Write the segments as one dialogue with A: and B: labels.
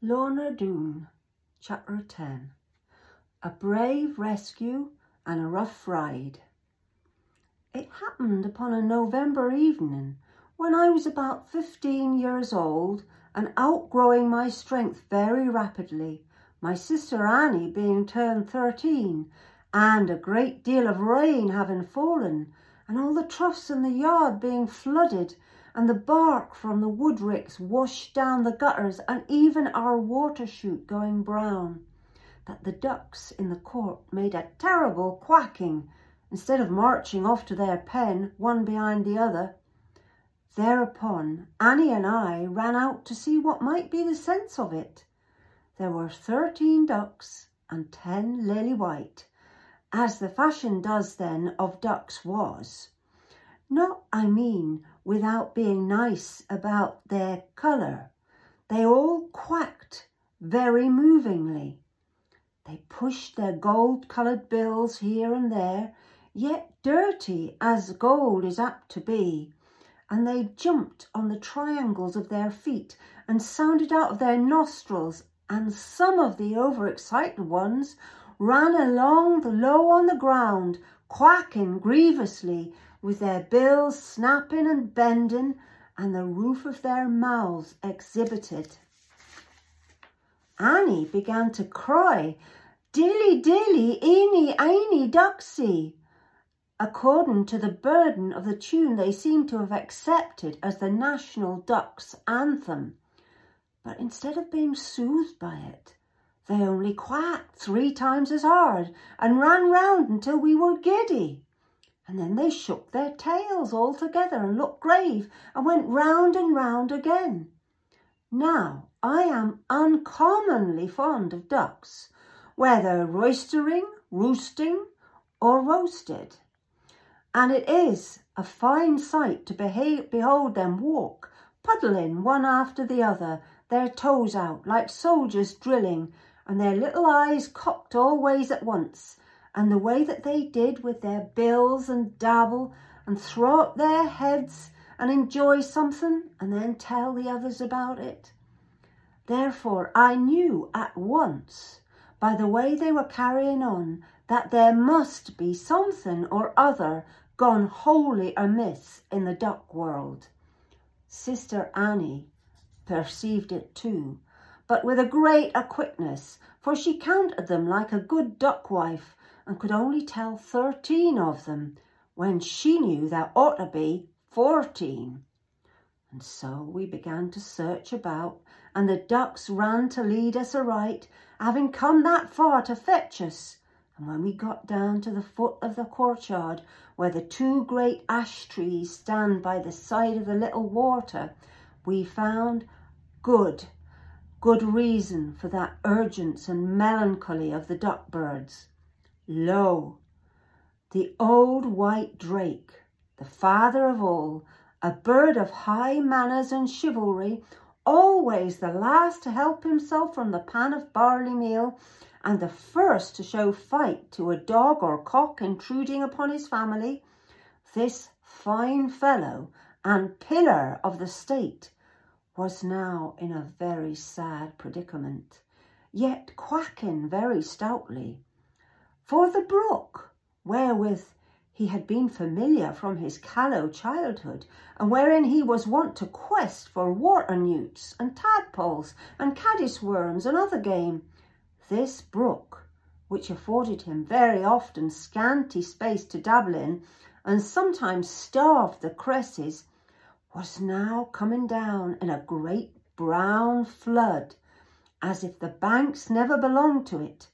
A: Lorna Doone, Chapter 10 A Brave Rescue and a Rough Ride. It happened upon a November evening when I was about 15 years old and outgrowing my strength very rapidly, my sister Annie being turned 13, and a great deal of rain having fallen, and all the troughs in the yard being flooded and the bark from the wood ricks washed down the gutters and even our water chute going brown, that the ducks in the court made a terrible quacking instead of marching off to their pen, one behind the other. Thereupon Annie and I ran out to see what might be the sense of it. There were thirteen ducks and ten lily white, as the fashion does then of ducks was. Not, I mean, without being nice about their colour. They all quacked very movingly. They pushed their gold-coloured bills here and there, yet dirty as gold is apt to be, and they jumped on the triangles of their feet and sounded out of their nostrils, and some of the overexcited ones ran along the low on the ground, quacking grievously with their bills snapping and bending and the roof of their mouths exhibited. Annie began to cry, Dilly, dilly, eeny, eeny, ducksy. According to the burden of the tune they seemed to have accepted as the national duck's anthem. But instead of being soothed by it, they only quacked three times as hard and ran round until we were giddy. And then they shook their tails all together and looked grave and went round and round again. Now, I am uncommonly fond of ducks, whether roistering, roosting, or roasted. And it is a fine sight to behave, behold them walk, puddling one after the other, their toes out, like soldiers drilling, and their little eyes cocked all ways at once, and the way that they did with their bills and dabble and throw up their heads and enjoy something and then tell the others about it. Therefore, I knew at once by the way they were carrying on that there must be something or other gone wholly amiss in the duck world. Sister Annie perceived it too, but with a great a quickness, for she counted them like a good duck wife and could only tell 13 of them when she knew there ought to be 14. And so we began to search about, and the ducks ran to lead us aright, having come that far to fetch us. And when we got down to the foot of the courtyard, where the two great ash trees stand by the side of the little water, we found good, good reason for that urgence and melancholy of the duck birds. Lo, the old white drake, the father of all, a bird of high manners and chivalry, always the last to help himself from the pan of barley meal, and the first to show fight to a dog or cock intruding upon his family, this fine fellow and pillar of the state was now in a very sad predicament, yet quacking very stoutly for the brook wherewith he had been familiar from his callow childhood, and wherein he was wont to quest for water newts and tadpoles and caddis worms and other game. This brook, which afforded him very often scanty space to dabble in, and sometimes starved the cresses, was now coming down in a great brown flood, as if the banks never belonged to it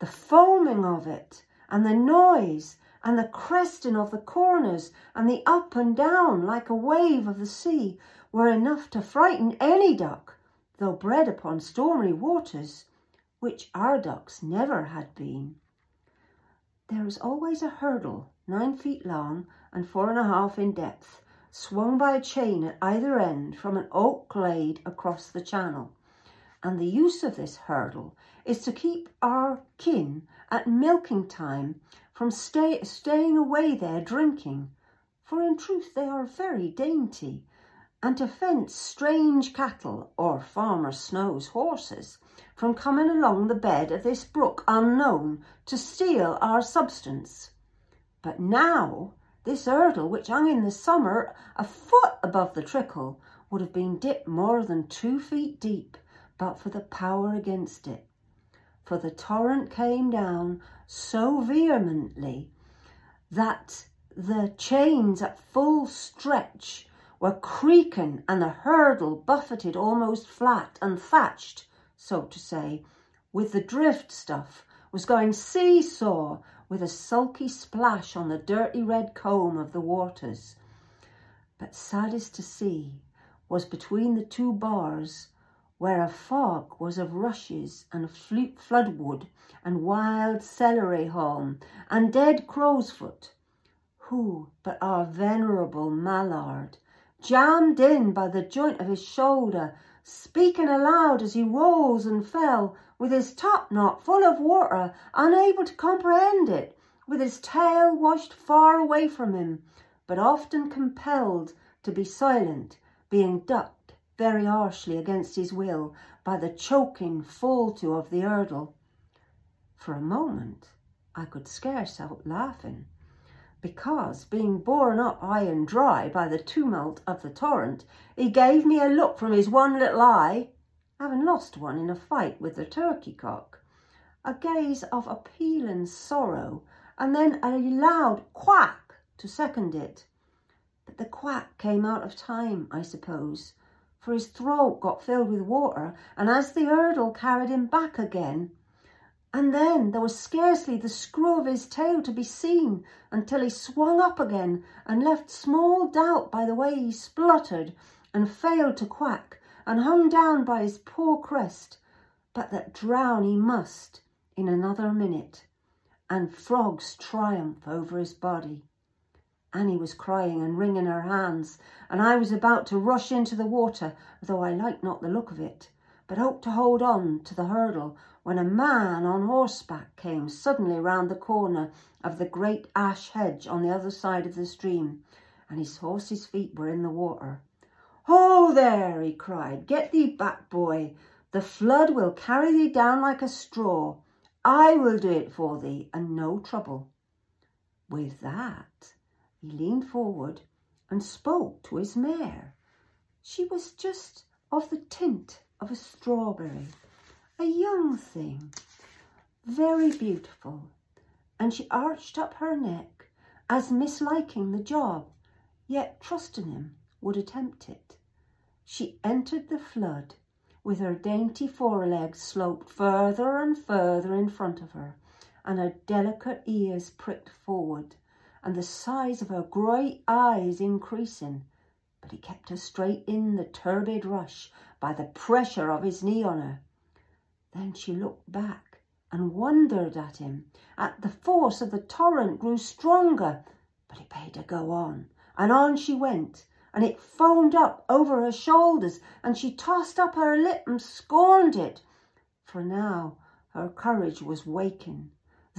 A: the foaming of it, and the noise, and the cresting of the corners, and the up and down like a wave of the sea, were enough to frighten any duck, though bred upon stormy waters, which our ducks never had been. There is always a hurdle, nine feet long and four and a half in depth, swung by a chain at either end from an oak glade across the channel and the use of this hurdle is to keep our kin at milking time from stay, staying away there drinking, for in truth they are very dainty, and to fence strange cattle or Farmer Snowe's horses from coming along the bed of this brook unknown to steal our substance. But now this hurdle, which hung in the summer a foot above the trickle, would have been dipped more than two feet deep but for the power against it. For the torrent came down so vehemently that the chains at full stretch were creaking and the hurdle buffeted almost flat and thatched, so to say, with the drift stuff, was going seesaw with a sulky splash on the dirty red comb of the waters. But saddest to see was between the two bars, where a fog was of rushes and floodwood and wild celery haulm and dead crow's foot. Who but our venerable Mallard, jammed in by the joint of his shoulder, speaking aloud as he rose and fell, with his top knot full of water, unable to comprehend it, with his tail washed far away from him, but often compelled to be silent, being ducked very harshly against his will by the choking fall to of the hurdle. For a moment I could scarce help laughing because, being borne up high and dry by the tumult of the torrent, he gave me a look from his one little eye, having lost one in a fight with the turkey cock, a gaze of appealing sorrow, and then a loud quack to second it. But the quack came out of time, I suppose, for his throat got filled with water, and as the hurdle carried him back again, and then there was scarcely the screw of his tail to be seen until he swung up again and left small doubt by the way he spluttered and failed to quack and hung down by his poor crest, but that drown he must in another minute, and frogs triumph over his body. Annie was crying and wringing her hands, and I was about to rush into the water, though I liked not the look of it, but hoped to hold on to the hurdle when a man on horseback came suddenly round the corner of the great ash hedge on the other side of the stream, and his horse's feet were in the water. Ho there, he cried, get thee back, boy. The flood will carry thee down like a straw. I will do it for thee, and no trouble. With that, he leaned forward and spoke to his mare. She was just of the tint of a strawberry a young thing, very beautiful, and she arched up her neck as misliking the job, yet trusting him would attempt it. She entered the flood with her dainty forelegs sloped further and further in front of her, and her delicate ears pricked forward, and the size of her great eyes increasing. But he kept her straight in the turbid rush by the pressure of his knee on her. Then she looked back and wondered at him. At the force of the torrent grew stronger, but he bade her go on, and on she went, and it foamed up over her shoulders, and she tossed up her lip and scorned it, for now her courage was waking.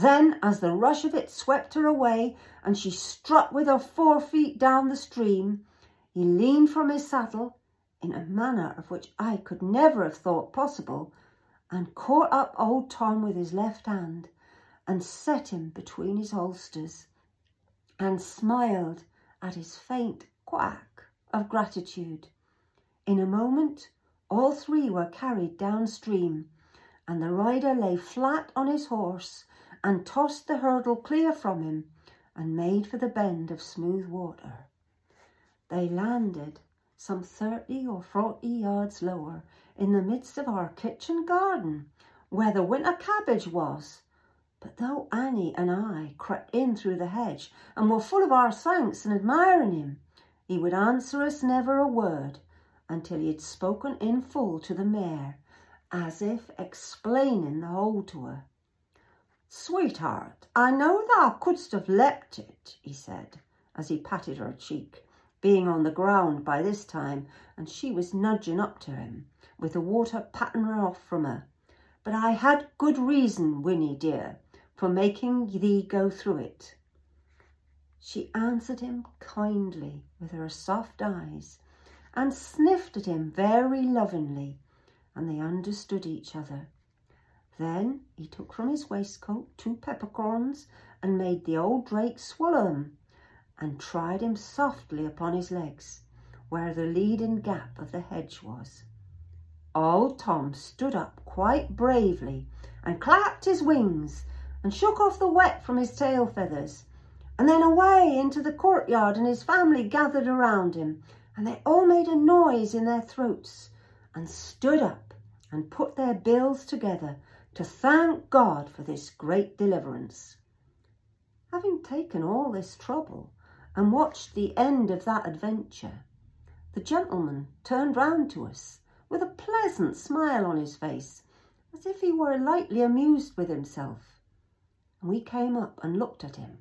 A: Then, as the rush of it swept her away, and she struck with her forefeet down the stream, he leaned from his saddle in a manner of which I could never have thought possible, and caught up old Tom with his left hand and set him between his holsters and smiled at his faint quack of gratitude. In a moment, all three were carried downstream, and the rider lay flat on his horse and tossed the hurdle clear from him and made for the bend of smooth water. They landed some thirty or forty yards lower in the midst of our kitchen garden, where the winter cabbage was. But though Annie and I crept in through the hedge and were full of our thanks and admiring him, he would answer us never a word until he had spoken in full to the mare, as if explaining the whole to her. Sweetheart, I know thou couldst have leapt it, he said, as he patted her cheek, being on the ground by this time, and she was nudging up to him with the water patting off from her. But I had good reason, Winnie dear, for making thee go through it. She answered him kindly with her soft eyes, and sniffed at him very lovingly, and they understood each other. Then he took from his waistcoat two peppercorns and made the old drake swallow them, and tried him softly upon his legs, where the leading gap of the hedge was. Old Tom stood up quite bravely and clapped his wings and shook off the wet from his tail feathers. And then away into the courtyard and his family gathered around him and they all made a noise in their throats and stood up and put their bills together to thank God for this great deliverance. Having taken all this trouble and watched the end of that adventure, the gentleman turned round to us with a pleasant smile on his face, as if he were lightly amused with himself. And we came up and looked at him.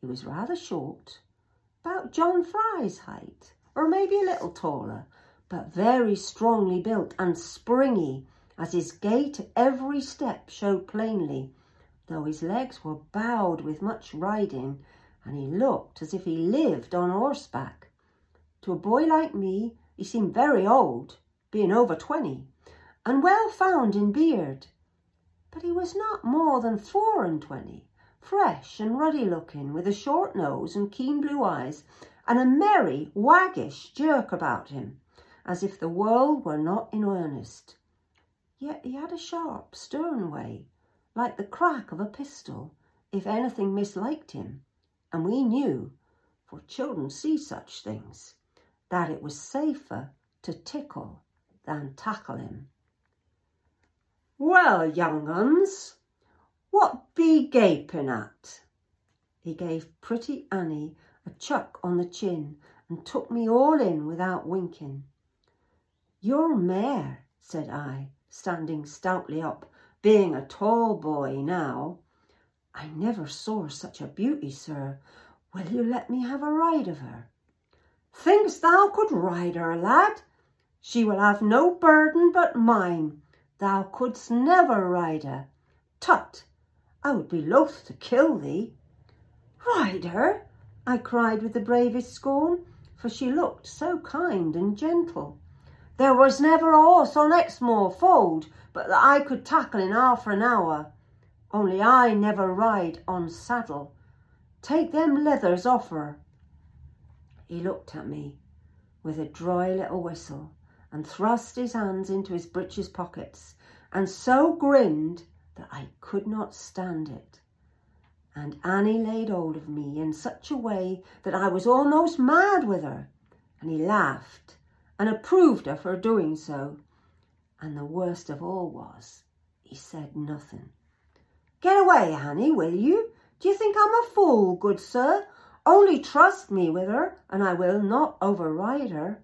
A: He was rather short, about John Fry's height, or maybe a little taller, but very strongly built and springy, as his gait at every step showed plainly, though his legs were bowed with much riding, and he looked as if he lived on horseback. To a boy like me, he seemed very old, being over twenty, and well found in beard. But he was not more than four and twenty, fresh and ruddy looking, with a short nose and keen blue eyes, and a merry, waggish jerk about him, as if the world were not in earnest. Yet he had a sharp, stern way, like the crack of a pistol, if anything misliked him, and we knew, for children see such things, that it was safer to tickle than tackle him. Well, young uns, what be gaping at? He gave pretty Annie a chuck on the chin and took me all in without winking. Your mare, said I, standing stoutly up, being a tall boy now. I never saw such a beauty, sir. Will you let me have a ride of her? Think'st thou could ride her, lad? She will have no burden but mine. Thou couldst never ride her. Tut, I would be loath to kill thee. Ride her? I cried with the bravest scorn, for she looked so kind and gentle. There was never a horse on Exmoor fold but that I could tackle in half an hour. Only I never ride on saddle. Take them leathers off her. He looked at me with a dry little whistle and thrust his hands into his breeches pockets and so grinned that I could not stand it. And Annie laid hold of me in such a way that I was almost mad with her, and he laughed and approved her for doing so. And the worst of all was, he said nothing. Get away, Annie, will you? Do you think I'm a fool, good sir? Only trust me with her, and I will not override her.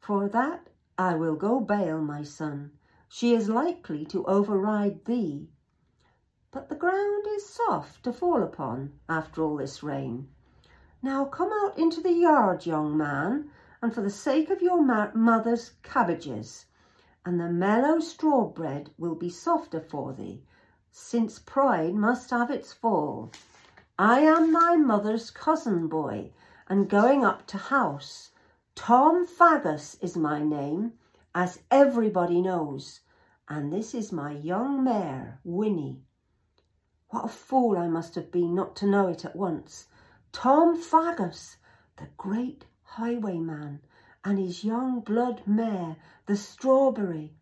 A: For that I will go bail, my son. She is likely to override thee. But the ground is soft to fall upon after all this rain. Now come out into the yard, young man, and for the sake of your mother's cabbages, and the mellow straw bread will be softer for thee, since pride must have its fall. I am my mother's cousin boy, and going up to house, Tom Faggus is my name, as everybody knows, and this is my young mare, Winnie. What a fool I must have been not to know it at once. Tom Faggus, the great highwayman, and his young blood mare, the Strawberry.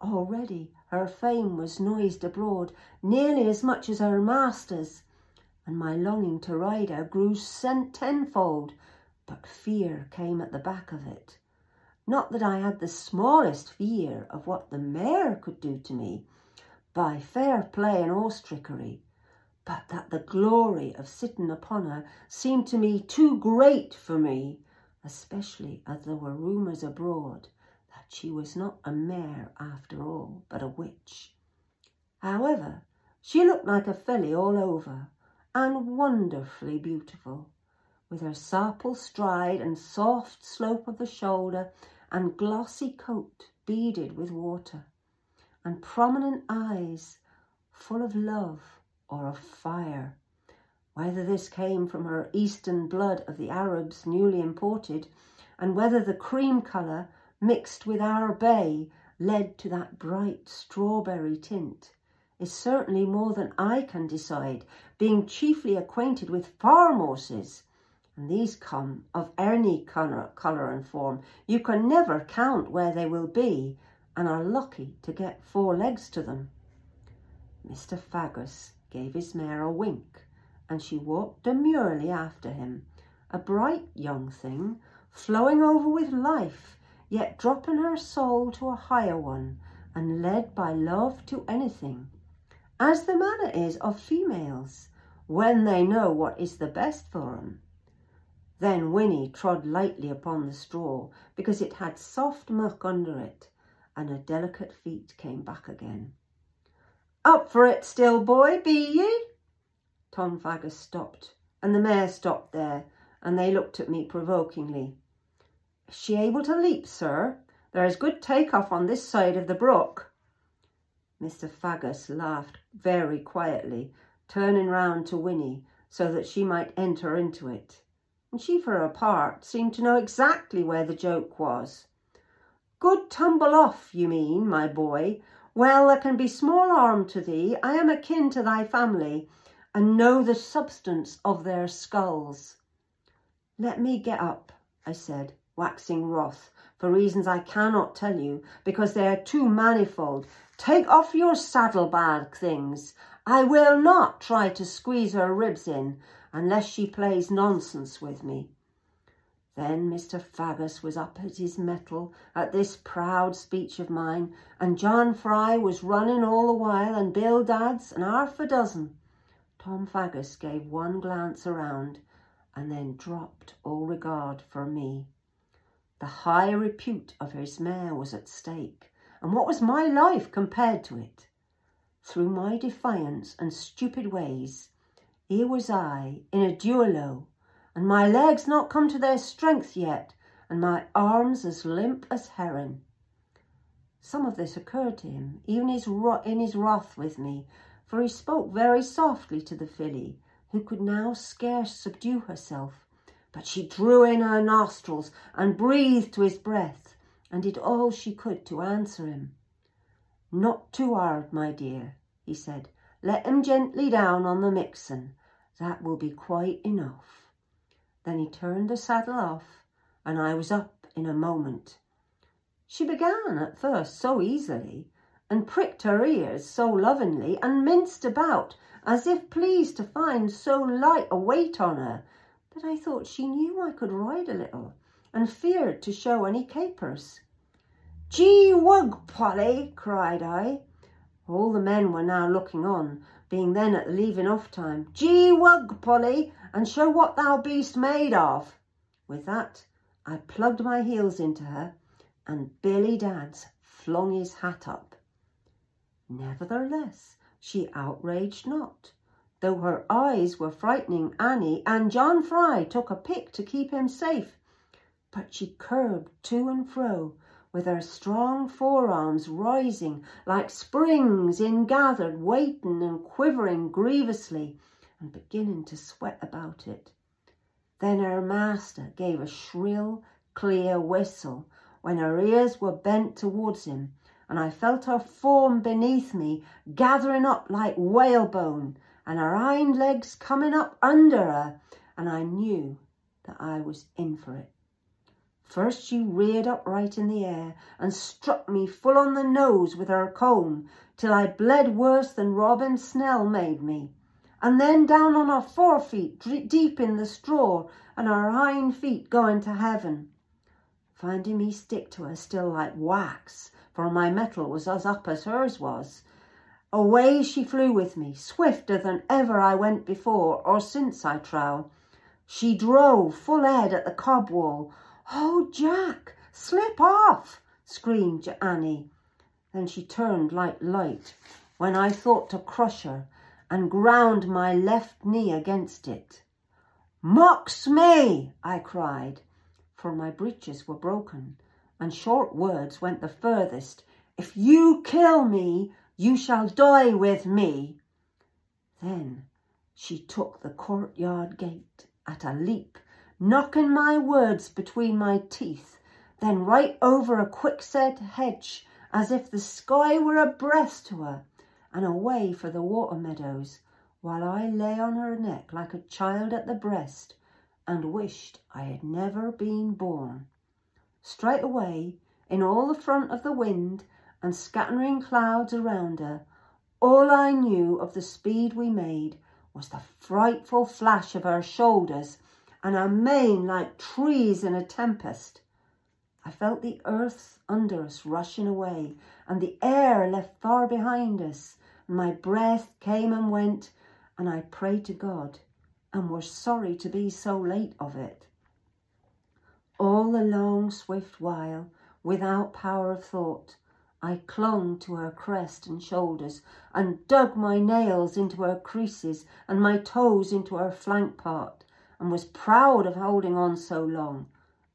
A: Already her fame was noised abroad nearly as much as her master's, and my longing to ride her grew tenfold but fear came at the back of it. Not that I had the smallest fear of what the mare could do to me by fair play and horse trickery, but that the glory of sitting upon her seemed to me too great for me, especially as there were rumours abroad that she was not a mare after all, but a witch. However, she looked like a filly all over, and wonderfully beautiful with her supple stride and soft slope of the shoulder and glossy coat beaded with water, and prominent eyes full of love or of fire. Whether this came from her eastern blood of the Arabs newly imported and whether the cream colour mixed with our bay led to that bright strawberry tint is certainly more than I can decide, being chiefly acquainted with farm horses. And these come of any colour, colour and form. You can never count where they will be and are lucky to get four legs to them. Mr. Faggus gave his mare a wink and she walked demurely after him, a bright young thing, flowing over with life, yet dropping her soul to a higher one and led by love to anything as the manner is of females, when they know what is the best for 'em. Then Winnie trod lightly upon the straw, because it had soft muck under it, and her delicate feet came back again. Up for it still, boy, be ye? Tom Faggus stopped, and the mare stopped there, and they looked at me provokingly. Is she able to leap, sir? There is good take-off on this side of the brook. Mr. Faggus laughed very quietly, turning round to Winnie so that she might enter into it. And she, for her part, seemed to know exactly where the joke was. Good tumble off, you mean, my boy. Well, there can be small harm to thee. I am akin to thy family, and know the substance of their skulls. Let me get up, I said, waxing wroth, for reasons I cannot tell you, because they are too manifold Take off your saddlebag things. I will not try to squeeze her ribs in unless she plays nonsense with me. Then Mr. Faggus was up at his mettle at this proud speech of mine, and John Fry was running all the while, and Bill Dadds, and half a dozen. Tom Faggus gave one glance around, and then dropped all regard for me. The high repute of his mare was at stake, and what was my life compared to it? Through my defiance and stupid ways, here was I in a duello, and my legs not come to their strength yet, and my arms as limp as heron. Some of this occurred to him, even in his wrath with me, for he spoke very softly to the filly, who could now scarce subdue herself. But she drew in her nostrils and breathed to his breath, and did all she could to answer him. Not too hard, my dear, he said. Let him gently down on the mixen. That will be quite enough. Then he turned the saddle off, and I was up in a moment. She began at first so easily, and pricked her ears so lovingly, and minced about as if pleased to find so light a weight on her, that I thought she knew I could ride a little, and feared to show any capers. Gee wug, Polly, cried I. All the men were now looking on, being then at the leaving off time. Gee wug, Polly, and show what thou beest made of. With that, I plugged my heels into her, and Billy Dadds flung his hat up. Nevertheless, she outraged not, though her eyes were frightening Annie, and John Fry took a pick to keep him safe. But she curbed to and fro, with her strong forearms rising like springs ingathered, waiting and quivering grievously, and beginning to sweat about it. Then her master gave a shrill, clear whistle when her ears were bent towards him, and I felt her form beneath me gathering up like whalebone, and her hind legs coming up under her, and I knew that I was in for it. First she reared upright in the air and struck me full on the nose with her comb till I bled worse than Robin Snell made me. And then down on her forefeet deep in the straw and her hind feet going to heaven. Finding me stick to her still like wax, for my mettle was as up as hers was, away she flew with me, swifter than ever I went before or since, I trow. She drove full head at the cob wall, Oh, Jack, slip off, screamed Annie. Then she turned like light when I thought to crush her and ground my left knee against it. Mocks me, I cried, for my breeches were broken, and short words went the furthest. If you kill me, you shall die with me. Then she took the courtyard gate at a leap knocking my words between my teeth, then right over a quickset hedge, as if the sky were abreast to her, and away for the water meadows, while I lay on her neck like a child at the breast, and wished I had never been born. Straight away, in all the front of the wind and scattering clouds around her, all I knew of the speed we made was the frightful flash of her shoulders and our mane like trees in a tempest. I felt the earth under us rushing away and the air left far behind us. And my breath came and went and I prayed to God and was sorry to be so late of it. All the long swift while, without power of thought, I clung to her crest and shoulders and dug my nails into her creases and my toes into her flank part and was proud of holding on so long,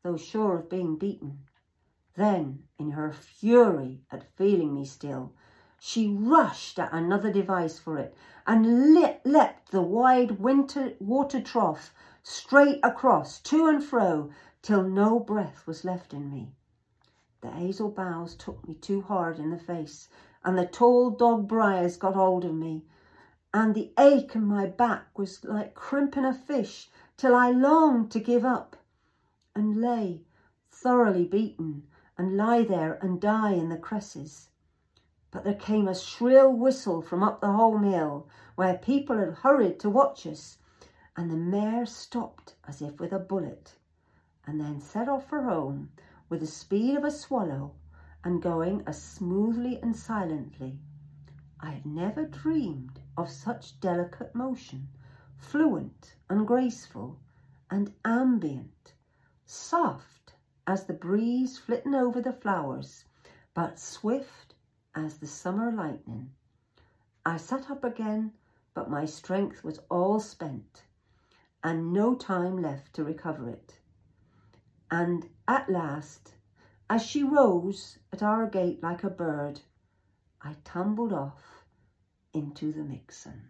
A: though sure of being beaten. Then, in her fury at feeling me still, she rushed at another device for it and lit, leapt the wide winter water trough straight across, to and fro, till no breath was left in me. The hazel boughs took me too hard in the face, and the tall dog briars got hold of me, and the ache in my back was like crimping a fish till I longed to give up and lay thoroughly beaten and lie there and die in the cresses. But there came a shrill whistle from up the home hill where people had hurried to watch us, and the mare stopped as if with a bullet, and then set off for home with the speed of a swallow and going as smoothly and silently. I had never dreamed of such delicate motion fluent and graceful and ambient, soft as the breeze flitting over the flowers, but swift as the summer lightning. I sat up again, but my strength was all spent, and no time left to recover it. And at last, as she rose at our gate like a bird, I tumbled off into the mixen.